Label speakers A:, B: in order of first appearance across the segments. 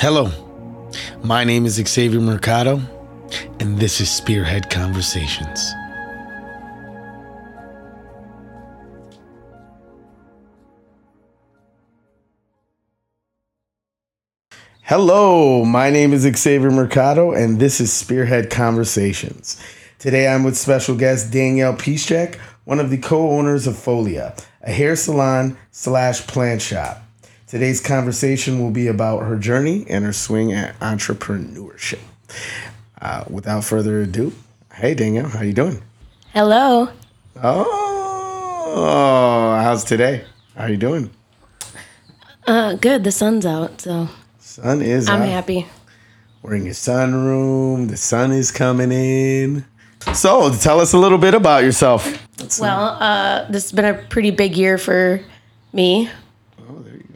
A: Hello, my name is Xavier Mercado, and this is Spearhead Conversations. Hello, my name is Xavier Mercado, and this is Spearhead Conversations. Today I'm with special guest Danielle Piszczek, one of the co owners of Folia, a hair salon slash plant shop. Today's conversation will be about her journey and her swing at entrepreneurship. Uh, without further ado, hey Danielle, how you doing?
B: Hello.
A: Oh, how's today? How you doing?
B: Uh, good. The sun's out, so
A: Sun is
B: I'm
A: out.
B: happy.
A: We're in your sunroom. The sun is coming in. So, tell us a little bit about yourself.
B: Well, uh, this has been a pretty big year for me.
A: Oh, there you go.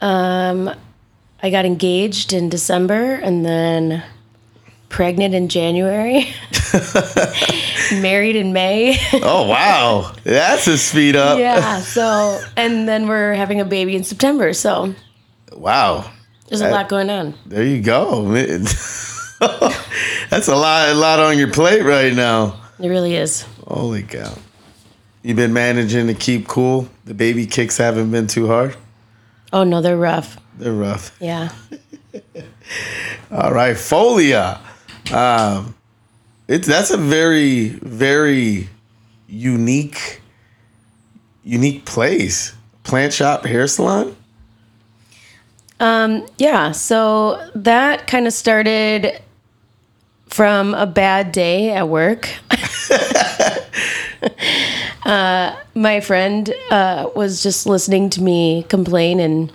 B: Um, I got engaged in December and then pregnant in January, married in May.
A: Oh, wow. That's a speed up.
B: yeah. So, and then we're having a baby in September. So
A: Wow.
B: there's a lot going on.
A: There you go. That's a lot, a lot on your plate right now.
B: It really is.
A: Holy cow. You've been managing to keep cool. The baby kicks haven't been too hard.
B: Oh no, they're rough.
A: They're rough.
B: Yeah.
A: All right, Folia. Um, it's that's a very very unique unique place. Plant shop hair salon.
B: Um, yeah, so that kind of started from a bad day at work. uh, my friend uh, was just listening to me complain and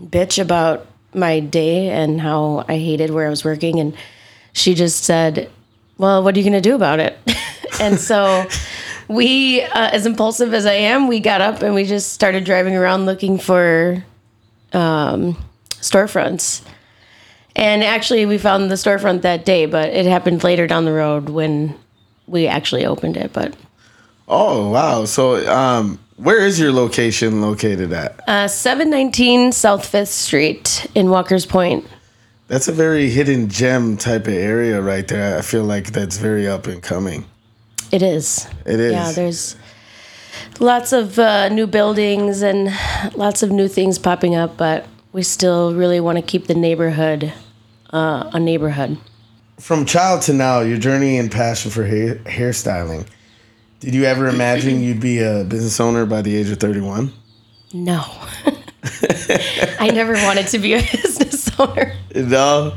B: bitch about my day and how I hated where I was working. And she just said, Well, what are you going to do about it? and so we, uh, as impulsive as I am, we got up and we just started driving around looking for um, storefronts. And actually, we found the storefront that day, but it happened later down the road when we actually opened it. But
A: Oh wow! So um, where is your location located at?
B: uh, 719 South Fifth Street in Walker's Point.
A: That's a very hidden gem type of area right there. I feel like that's very up and coming.
B: It is.
A: It is.
B: Yeah, there's lots of uh, new buildings and lots of new things popping up, but we still really want to keep the neighborhood uh, a neighborhood.
A: From child to now, your journey and passion for hair, hairstyling. Did you ever imagine you'd be a business owner by the age of 31?
B: No. I never wanted to be a business owner.
A: No,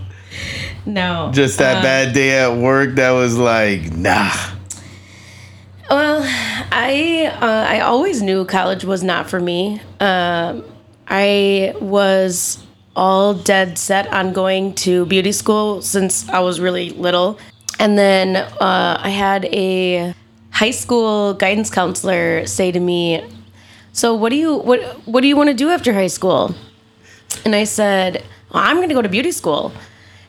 B: No.
A: just that bad day at work that was like, nah.
B: Well, I uh, I always knew college was not for me. Um, I was all dead set on going to beauty school since I was really little, and then uh, I had a high school guidance counselor say to me, "So what do you what what do you want to do after high school?" And I said, well, "I'm going to go to beauty school,"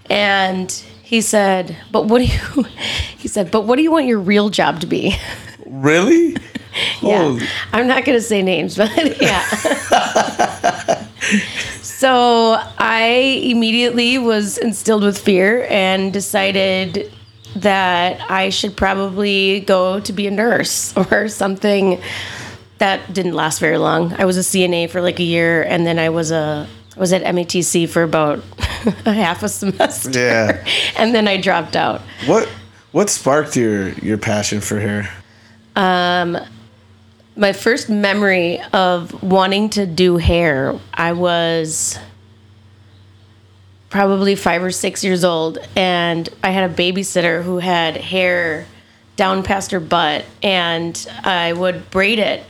B: and he said, "But what do you?" He said, "But what do you want your real job to be?"
A: Really?
B: Yeah.
A: Holy-
B: I'm not going to say names, but yeah. so I immediately was instilled with fear and decided that I should probably go to be a nurse or something. That didn't last very long. I was a CNA for like a year, and then I was a I was at MATC for about a half a semester.
A: Yeah.
B: and then I dropped out.
A: What what sparked your your passion for hair?
B: Um, my first memory of wanting to do hair, I was probably five or six years old, and I had a babysitter who had hair down past her butt, and I would braid it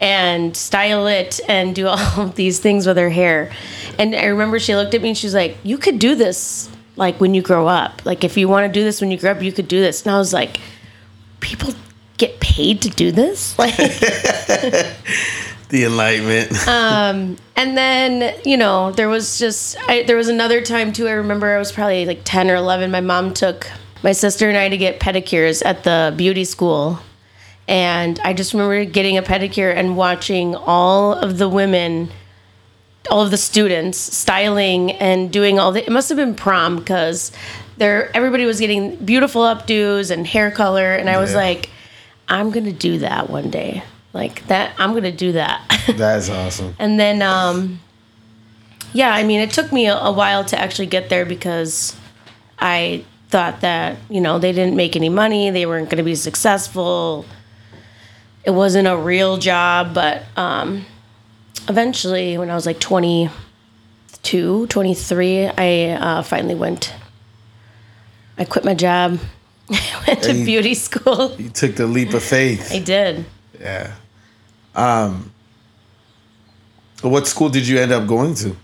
B: and style it and do all of these things with her hair. And I remember she looked at me and she was like, You could do this like when you grow up. Like if you want to do this when you grow up, you could do this. And I was like, People get paid to do this? Like
A: The enlightenment.
B: Um, and then, you know, there was just, I, there was another time too. I remember I was probably like 10 or 11. My mom took my sister and I to get pedicures at the beauty school. And I just remember getting a pedicure and watching all of the women all of the students styling and doing all the. It must have been prom because there everybody was getting beautiful updos and hair color, and I was
A: Yeah.
B: like, I'm gonna do that one day. Like that, I'm gonna do that.
A: That's awesome.
B: And then, um, yeah, I mean, it took me a, a while to actually get there because I thought that, you know, they didn't make any money, they weren't to be successful. It wasn't a real job, but um, eventually, when I was like 22, 23, I uh, finally went. I quit my job. I went to
A: you-
B: beauty school.
A: You took the leap of faith.
B: I did.
A: Yeah. Um. What school did you end up going to?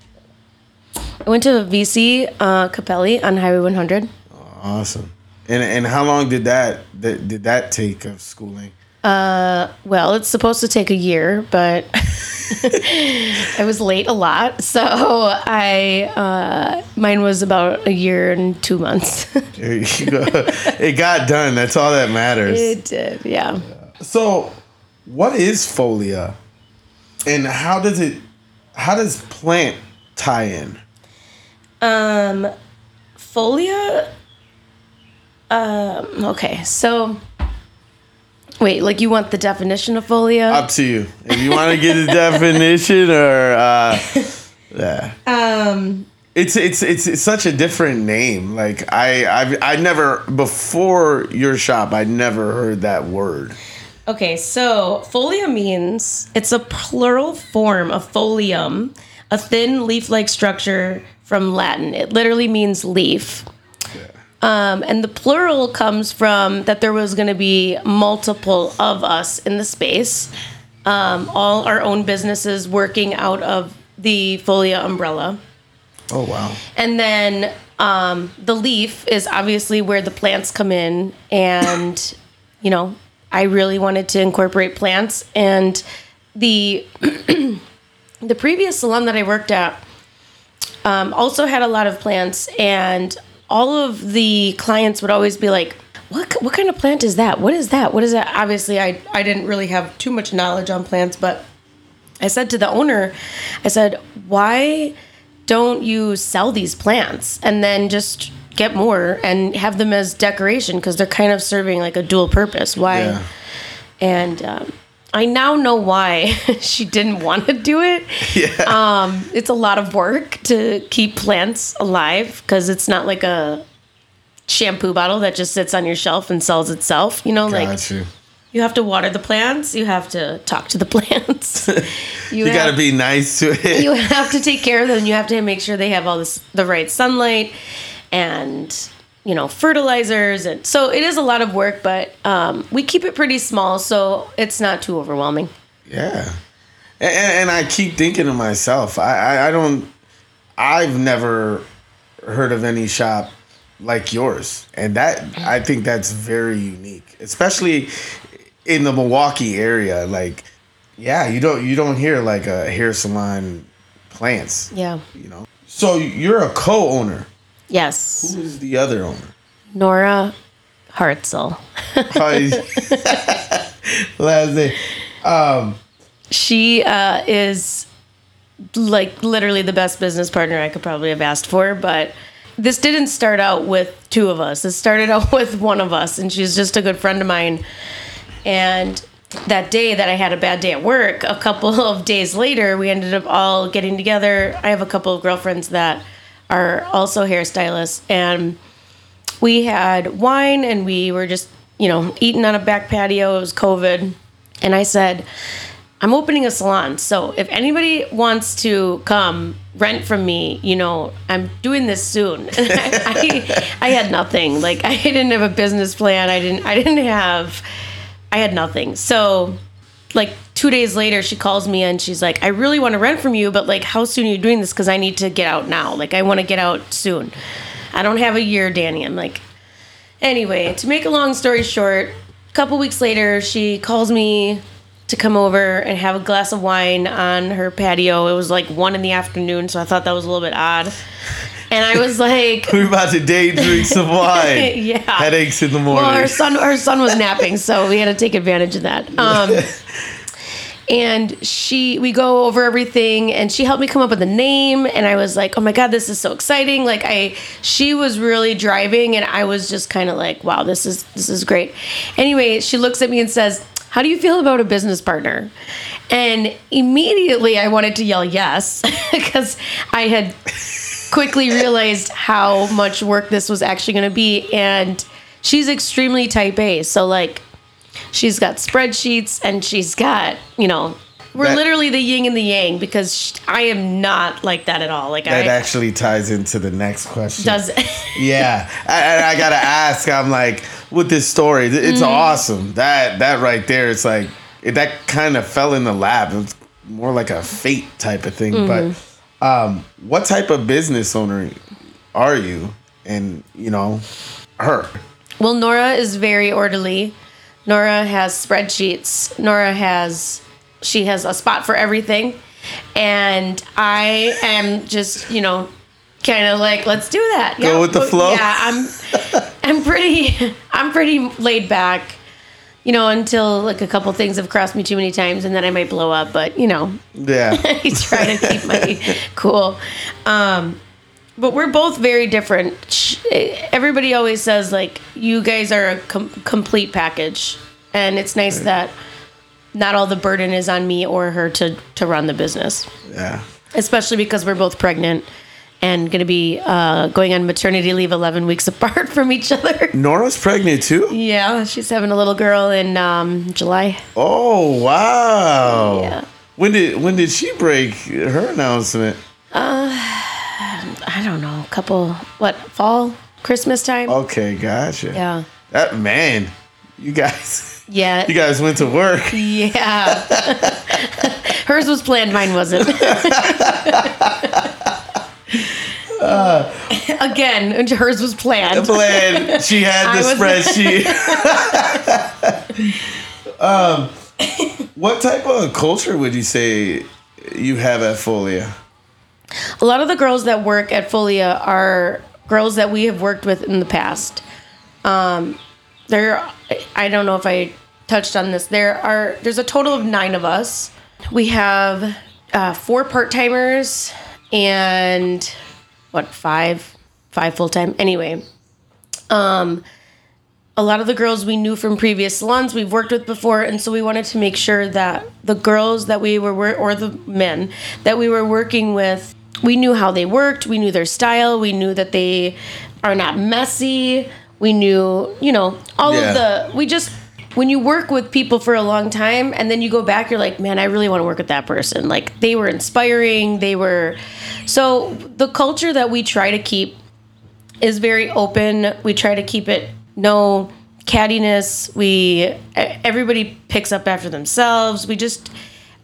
B: I went to Vici uh, Capelli on Highway 100.
A: Awesome. And and how long did that, that did that take of schooling?
B: Well, it's supposed to take a year, but I was late a lot, so I uh, mine was about a year and two months.
A: There you go. it got done. That's all that matters.
B: it did, yeah.
A: So, what is folia, and how does it? How does plant tie in?
B: Um, folia. Um, okay, so wait, like you want the definition of folia?
A: Up to you. If you want to get a definition, or uh, yeah.
B: um,
A: It's, it's it's it's such a different name. Like I I've I never before your shop I never heard that word.
B: Okay, so folia means it's a plural form of folium, a thin leaf like structure from Latin. It literally means leaf. Um, and the plural comes from that there was going to be multiple of us in the space, um, all our own businesses working out of the folia umbrella.
A: Oh wow.
B: And then um, the leaf is obviously where the plants come in. And, you know, I really wanted to incorporate plants. And the the previous salon that I worked at um, also had a lot of plants. And all of the clients would always be like, what, what kind of plant is that? What is that? What is that? Obviously, I, I didn't really have too much knowledge on plants, but I said to the owner, I said, why don't you sell these plants and then just get more and have them as decoration because they're kind of serving like a dual purpose? Why?
A: Yeah.
B: And um, I now know why she didn't want to do it.
A: Yeah.
B: Um, it's a lot of work to keep plants alive because it's not like a shampoo bottle that just sits on your shelf and sells itself. You know, like
A: you.
B: you have to water the plants, you have to talk to the plants.
A: You
B: have-
A: got to be nice to it.
B: you have to take care of them. You have to make sure they have all this the right sunlight and you know fertilizers and so it is a lot of work but um, we keep it pretty small so it's not too overwhelming
A: Yeah. And, and I keep thinking to myself, I, I, I don't, I've never heard of any shop like yours. And that, I think that's very unique, especially in the Milwaukee area. Like, yeah, you don't, you don't hear like a hair salon plants,
B: yeah
A: you know? So you're a co-owner.
B: Yes.
A: Who's the other owner?
B: nora hartzell.
A: Last name. Um,
B: she uh, is like literally the best business partner i could probably have asked for but this didn't start out with two of us. It started out with one of us and she's just a good friend of mine. And that day that i had a bad day at work a couple of days later we ended up all getting together. I have a couple of girlfriends that are also hairstylists. And we had wine and we were just you know eating on a back patio. It was covid. And i said i'm opening a salon so if anybody wants to come rent from me you know i'm doing this soon. I, I had nothing. Like i didn't have a business plan. I didn't i didn't have i had nothing. So like two days later she calls me and she's like i really want to rent from you but like how soon are you doing this? Because i need to get out now. Like i want to get out soon. I don't have a year danny. I'm like anyway to make a long story short a couple weeks later she calls me to come over and have a glass of wine on her patio. It was like one in the afternoon so i thought that was a little bit odd. And i was like
A: we're about to day drink some wine.
B: yeah.
A: Headaches in the morning.
B: well, our son, our son was napping, so we had to take advantage of that. Um, and she we go over everything and she helped me come up with a name and I was like, "Oh my god, this is so exciting." Like I she was really driving and I was just kind of like, "Wow, this is this is great." Anyway, she looks at me and says, "How do you feel about a business partner?" And immediately I wanted to yell yes because I had quickly realized how much work this was actually going to be and she's extremely type A. So like she's got spreadsheets and she's got, you know, we're
A: That-
B: literally the yin and the yang because sh- I am not like that at all. Like
A: That
B: I
A: actually ties into the next question.
B: does it?
A: yeah, I, and I gotta ask. I'm like, with this story, it's
B: Mm-hmm.
A: awesome. That that right there, it's like it, that kind of fell in the lap. It's more like a fate type of thing.
B: Mm-hmm.
A: But um, what type of business owner are you? And you know, her.
B: Well, Nora is very orderly. Nora has spreadsheets. Nora has she has a spot for everything. And I am just, you know, kind of like, let's do that.
A: Go with the flow.
B: Yeah, I'm I'm pretty I'm pretty laid back. You know, until like a couple things have crossed me too many times and then I might blow up, but you know,
A: Yeah.
B: I try to keep my cool. Um, but we're both very different. Everybody always says like you guys are a com- complete package, and it's nice that not all the burden is on me or her to to run the business,
A: yeah.
B: especially because we're both pregnant and going to be uh, going on maternity leave 11 weeks apart from each other.
A: Nora's pregnant too.
B: Yeah, she's having a little girl in um, July.
A: Oh wow.
B: Yeah.
A: When did when did she break her announcement?
B: I don't know, a couple what fall, Christmas time.
A: Okay, gotcha.
B: Yeah.
A: That man, you guys,
B: Yeah.
A: you guys went to work.
B: Yeah. Hers was planned, mine wasn't. Again, hers was planned.
A: Plan. She had the spreadsheet. um, what type of culture would you say you have at Folia?
B: A lot of the girls that work at Folia are girls that we have worked with in the past. Um, there, I don't know if I touched on this. There are there's a total of nine of us. We have uh, four part timers and what five five full time. Anyway, um, a lot of the girls we knew from previous salons we've worked with before, and so we wanted to make sure that the girls that we were or the men that we were working with, we knew how they worked, we knew their style, we knew that they are not messy, we knew, you know, all
A: Yeah.
B: of the we just when you work with people for a long time and then you go back you're like man i really want to work with that person like they were inspiring they were so the culture that we try to keep is very open. We try to keep it no cattiness. We everybody picks up after themselves. We just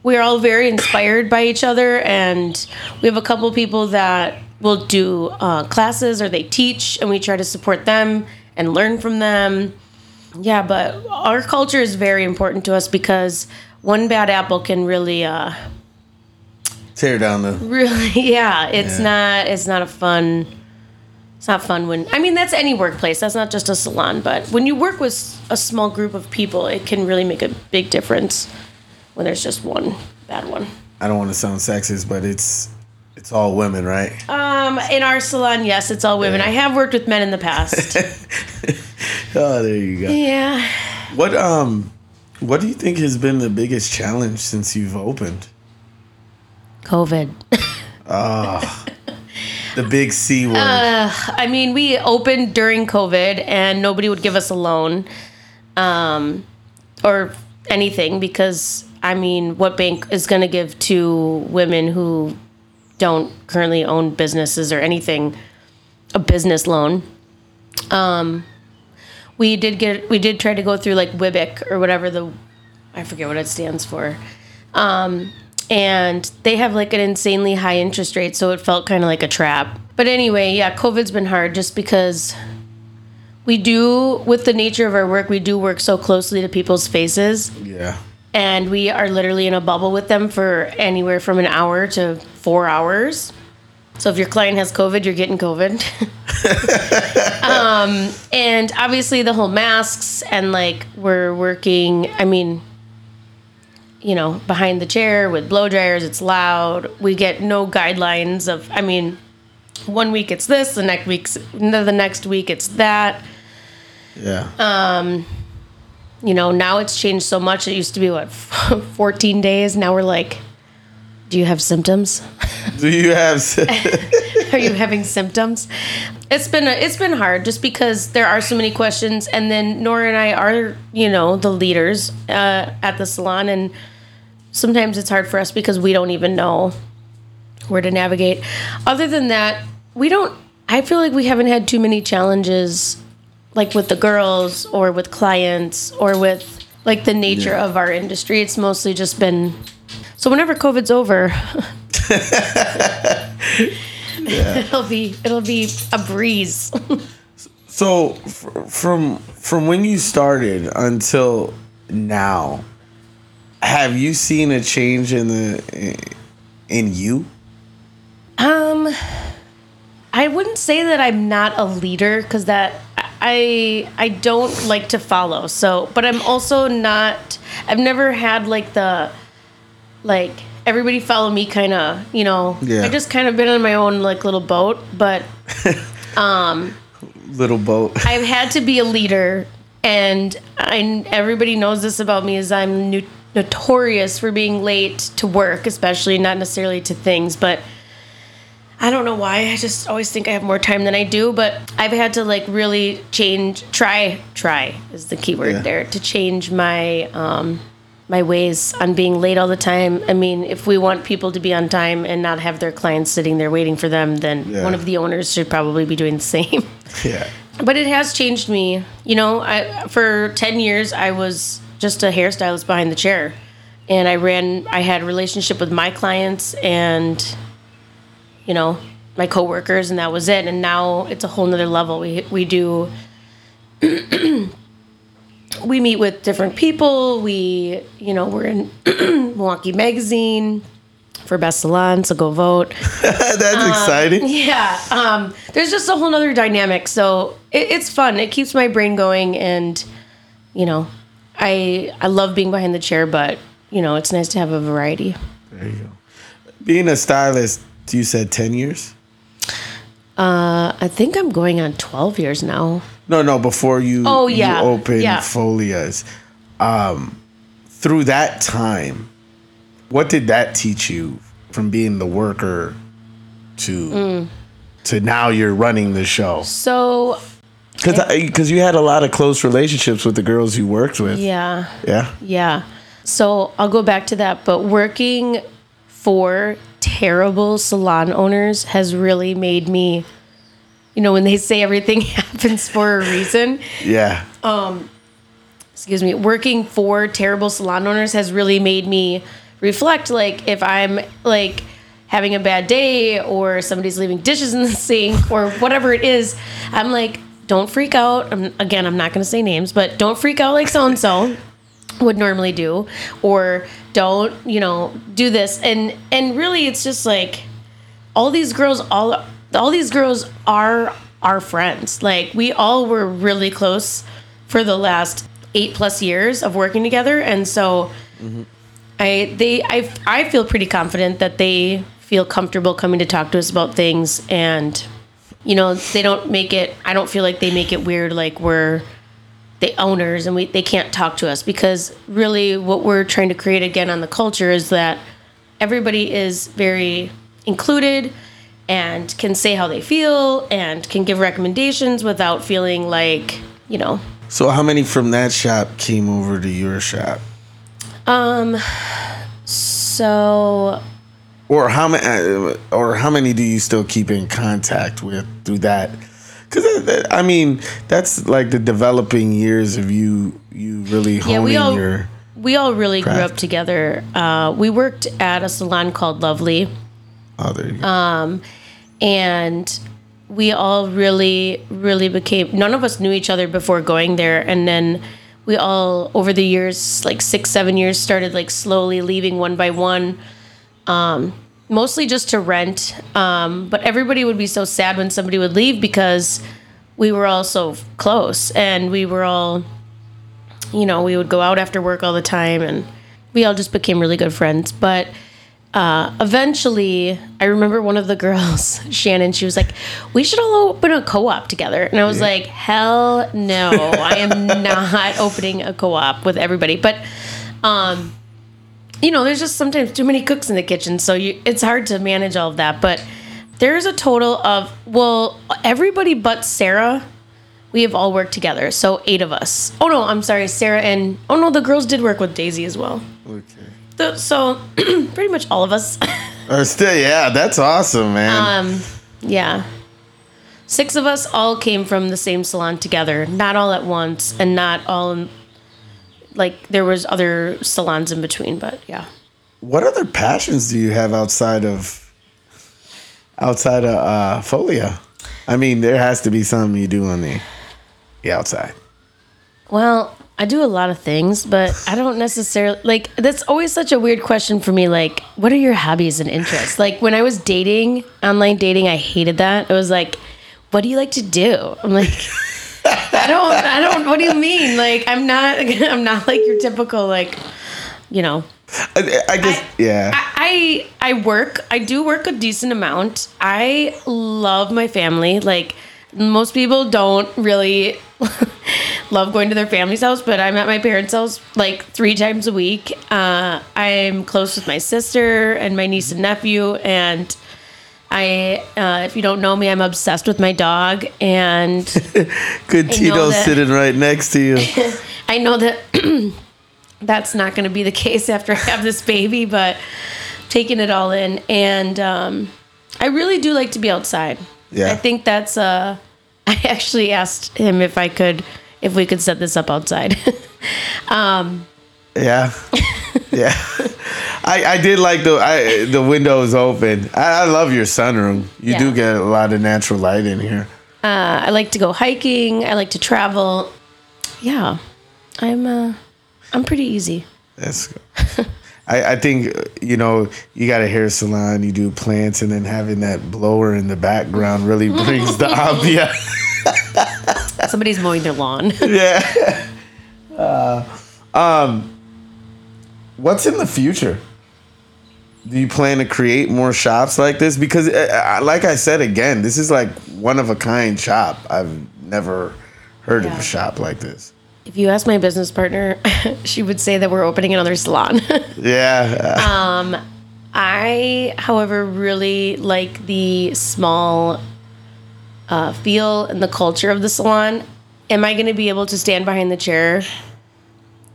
B: we're all very inspired by each other, and we have a couple people that will do uh, classes or they teach, and we try to support them and learn from them. Yeah, but our culture is very important to us because one bad apple can really uh,
A: Tear down the.
B: really yeah it's
A: Yeah.
B: not it's not a fun it's not fun when i mean that's any workplace that's not just a salon but when you work with a small group of people it can really make a big difference when there's just one bad one
A: I don't want to sound sexist, but it's it's all women, right?
B: um in our salon yes it's all women
A: Yeah.
B: i have worked with men in the past
A: Oh, there you go.
B: yeah
A: What um, what do you think has been the biggest challenge since you've opened?
B: covid Ah.
A: The big C word.
B: I mean, we opened during COVID and nobody would give us a loan um, or anything because, I mean, what bank is going to give to women who don't currently own businesses or anything a business loan? Um, we did get, we did try to go through like WIBIC or whatever the, I forget what it stands for. Um, and they have like an insanely high interest rate, so it felt kind of like a trap. But anyway, yeah, COVID's been hard just because we do, with the nature of our work, we do work so closely to people's faces,
A: yeah.
B: And we are literally in a bubble with them for anywhere from an hour to four hours. So if your client has COVID, you're getting COVID. um, and obviously the whole masks and like we're working. I mean, you know, behind the chair with blow dryers. It's loud. We get no guidelines of. I mean, one week it's this, the next week's the next week it's that.
A: Yeah.
B: You know, now it's changed so much. It used to be what, 14 days. Now we're like, do you have symptoms?
A: Do you have?
B: are you having symptoms? It's been a, it's been hard just because there are so many questions, and then Nora and I are you know the leaders uh, at the salon, and sometimes it's hard for us because we don't even know where to navigate. Other than that, we don't. I feel like we haven't had too many challenges, like with the girls or with clients or with like the nature
A: Yeah.
B: of our industry. It's mostly just been. So whenever COVID's over, it'll be it'll be a breeze.
A: So f- from from when you started until now, have you seen a change in the in you?
B: um, I wouldn't say that I'm not a leader because that I I don't like to follow. So, but I'm also not. I've never had like the like everybody follow me kind of. You know,
A: Yeah.
B: I just kind of been on my own like little boat, but.
A: um, Little boat.
B: I've had to be a leader, and I, everybody knows this about me is I'm no, notorious for being late to work, especially not necessarily to things, but I don't know why. I just always think I have more time than I do, but I've had to like really change, try, try is the key word
A: Yeah.
B: there to change my um, my ways on being late all the time. I mean, if we want people to be on time and not have their clients sitting there waiting for them, then
A: Yeah.
B: one of the owners should probably be doing the same.
A: Yeah.
B: but it has changed me. You know, I for 10 years I was just a hairstylist behind the chair. And I ran I had a relationship with my clients and you know, my coworkers and that was it. And now it's a whole nother level. We we do we meet with different people. We, you know, we're in Milwaukee Magazine for best salon, so go vote.
A: That's exciting.
B: Yeah, um, there's just a whole nother dynamic. So it, it's fun. It keeps my brain going, and you know, I I love being behind the chair, but you know, it's nice to have a variety.
A: There you go. Being a stylist, you said ten years.
B: Uh, I think I'm going on 12 years now.
A: No, no. Before you,
B: Oh, yeah.
A: you opened
B: Yeah.
A: Folias. Um, through that time, what did that teach you from being the worker to
B: Mm.
A: to now you're running the show?
B: So
A: Because because you had a lot of close relationships with the girls you worked with.
B: yeah,
A: Yeah.
B: yeah. So I'll go back to that. But working for terrible salon owners has really made me. You know, when they say everything happens for a reason,
A: Yeah.
B: Um, excuse me, working for terrible salon owners has really made me reflect. Like, if I'm like having a bad day or somebody's leaving dishes in the sink or whatever it is, I'm like, don't freak out. I'm, again, I'm not going to say names, but don't freak out like so and so would normally do or don't you know do this. And and really it's just like all these girls all all these girls are our friends. Like we all were really close for the last eight plus years of working together. And so i they i i feel pretty confident that they feel comfortable coming to talk to us about things. And you know they don't make it i don't feel like they make it weird like we're the owners and we they can't talk to us because really what we're trying to create again on the culture is that everybody is very included and can say how they feel and can give recommendations without feeling like you know
A: So how many from that shop came over to your shop?
B: Um so
A: Or how many? Or how many do you still keep in contact with through that? Because I mean, that's like the developing years of you. You really honing
B: yeah we all
A: your.
B: we all really grew up together uh, we worked at a salon called lovely
A: Oh, there you go.
B: and we all really really became none of us knew each other before going there and then we all over the years like six seven years started like slowly leaving one by one um, mostly just to rent um, but everybody would be so sad when somebody would leave because we were all so close and we were all you know we would go out after work all the time and we all just became really good friends. But uh, eventually, I remember one of the girls, Shannon, she was like, We should all open a co op together. And I was like, Hell no, I am not opening a co op with everybody. But, um, you know, there's just sometimes too many cooks in the kitchen. So you, it's hard to manage all of that. But there's a total of, well, everybody but Sarah we have all worked together. So eight of us. Oh no, I'm sorry, Sarah and oh no, the girls did work with Daisy as well.
A: Okay.
B: The, so pretty much all of us.
A: Or still, yeah, that's awesome, man.
B: um, yeah. Six of us all came from the same salon together, not all at once, and not all in, like there was other salons in between, but yeah.
A: what other passions do you have outside of outside of uh, Folia? I mean, there has to be something you do on the, the outside.
B: Well, I do a lot of things, but I don't necessarily like that's always such a weird question for me. Like, what are your hobbies and interests? Like when I was dating, online dating, I hated that. It was like, what do you like to do? I'm like, I don't, I don't. What do you mean? Like, I'm not, I'm not like your typical like, you know.
A: I, I guess,
B: I-
A: yeah.
B: I I work. I do work a decent amount. I love my family. Like most people don't really love going to their family's house, but I'm at my parents' house like three times a week. Uh, I'm close with my sister and my niece and nephew, and I, uh, if you don't know me, I'm obsessed with my dog, and
A: Good Tito
B: that-
A: sitting right next to you.
B: I know that that's not going to be the case after I have this baby, but taking it all in. And um, I really do like to be outside.
A: Yeah.
B: I think that's, uh, I actually asked him if I could, if we could set this up outside.
A: Yeah, yeah. I, I did like the I, the windows open. I, I love your sunroom. You do get a lot of natural light in here.
B: uh, I like to go hiking. I like to travel. Yeah. I'm, uh, I'm pretty easy.
A: That's. good. I, I think you know you got a hair salon. You do plants, and then having that blower in the background really brings the ambiance.
B: Somebody's mowing their lawn.
A: yeah. Uh, um, what's in the future? Do you plan to create more shops like this? Because, uh, uh, like I said again, this is like one of a kind shop. I've never heard of a shop like this.
B: if you ask my business partner, she would say that we're opening another salon.
A: Yeah. um,
B: I, however, really like the small uh, feel and the culture of the salon. Am I going to be able to stand behind the chair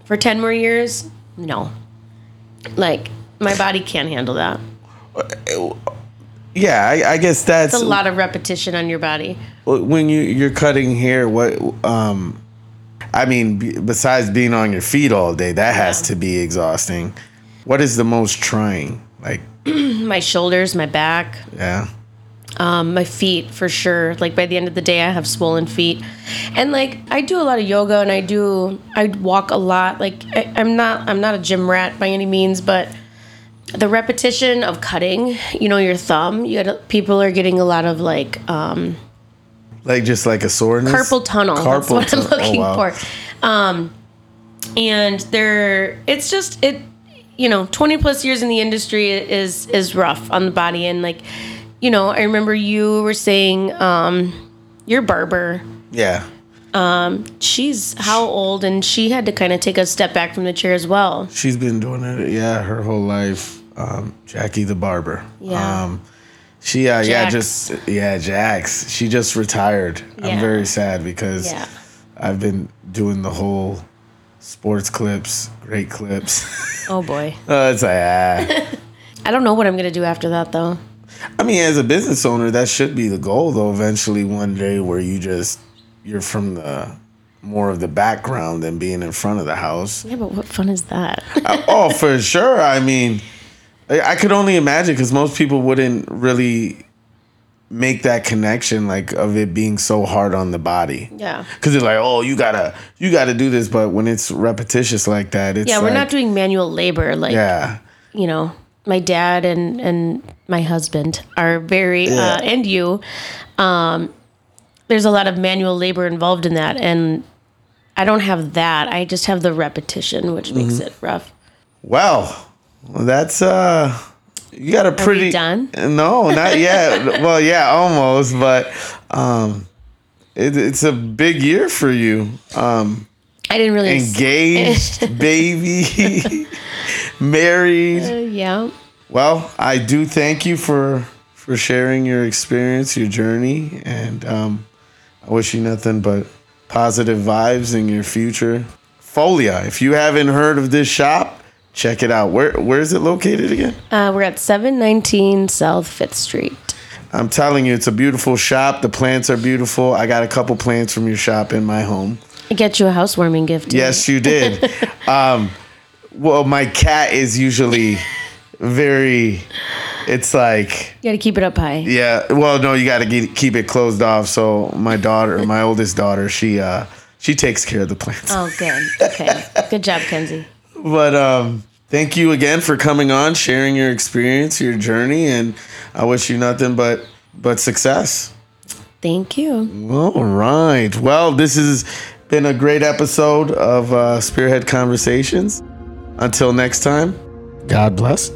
B: for 10 more years? No. Like, my body can't handle that.
A: yeah, I, I guess that's
B: It's a lot of repetition on your body.
A: when you you're cutting hair. What um, I mean, besides being on your feet all day, that has to be exhausting. What is the most trying? Like,
B: My shoulders, my back,
A: yeah.
B: um, my feet for sure. Like by the end of the day, I have swollen feet, and like I do a lot of yoga and I do I walk a lot. Like I, I'm not I'm not a gym rat by any means, but the repetition of cutting, you know, your thumb, you got people are getting a lot of like um,
A: Like just like a soreness.
B: carpal tunnel. That's
A: Carpal
B: what I'm.
A: Oh,
B: looking
A: wow.
B: for. Um, and they're it's just it you know 20 plus years in the industry is is rough on the body and like you know i remember you were saying um your barber
A: Yeah.
B: She's how old and she had to kind of take a step back from the chair as well
A: She's been doing it, yeah, her whole life. Um, Jackie the barber.
B: Yeah.
A: Um, she, uh, yeah, just yeah, Jax. She just retired. I'm very sad because
B: yeah
A: I've been doing the whole sports clips, great clips.
B: oh boy
A: uh, it's like, ah.
B: i don't know what i'm gonna do after that though
A: I mean, as a business owner, that should be the goal, though. Eventually, one day, where you just you're from the more of the background than being in front of the house.
B: yeah but what fun is that
A: Uh, oh, for sure. I mean, I I could only imagine because most people wouldn't really make that connection, like of it being so hard on the body.
B: yeah
A: Because it's like, oh, you gotta, you gotta do this, but when it's repetitious like that, it's
B: yeah we're
A: like-
B: not doing manual labor like
A: Yeah,
B: you know, my dad and and my husband are very
A: Yeah.
B: uh, and you. Um, there's a lot of manual labor involved in that, and I don't have that. I just have the repetition, which makes
A: Mm-hmm.
B: it rough.
A: Well, that's uh you got a pretty
B: done?
A: No, not yet. well, yeah, almost, but um it, it's a big year for you. Um
B: I didn't really
A: engaged, baby, married.
B: Uh, yeah.
A: Well, I do thank you for for sharing your experience, your journey, and um, I wish you nothing but positive vibes in your future. Folia, if you haven't heard of this shop, check it out. Where where is it located again?
B: Uh, we're at 719 South Fifth Street.
A: I'm telling you, it's a beautiful shop. The plants are beautiful. I got a couple plants from your shop in my home.
B: I get you a housewarming gift.
A: Yes, you did. um, well, my cat is usually very. It's like
B: You got to keep it up high.
A: yeah. Well, no, you got to keep it closed off. So my daughter, my oldest daughter, she uh she takes care of the plants.
B: Oh, good. Okay. good job, Kenzie.
A: But um, thank you again for coming on, sharing your experience, your journey, and I wish you nothing but but success.
B: Thank you.
A: All right. Well, this has been a great episode of uh, Spearhead Conversations. Until next time, God bless.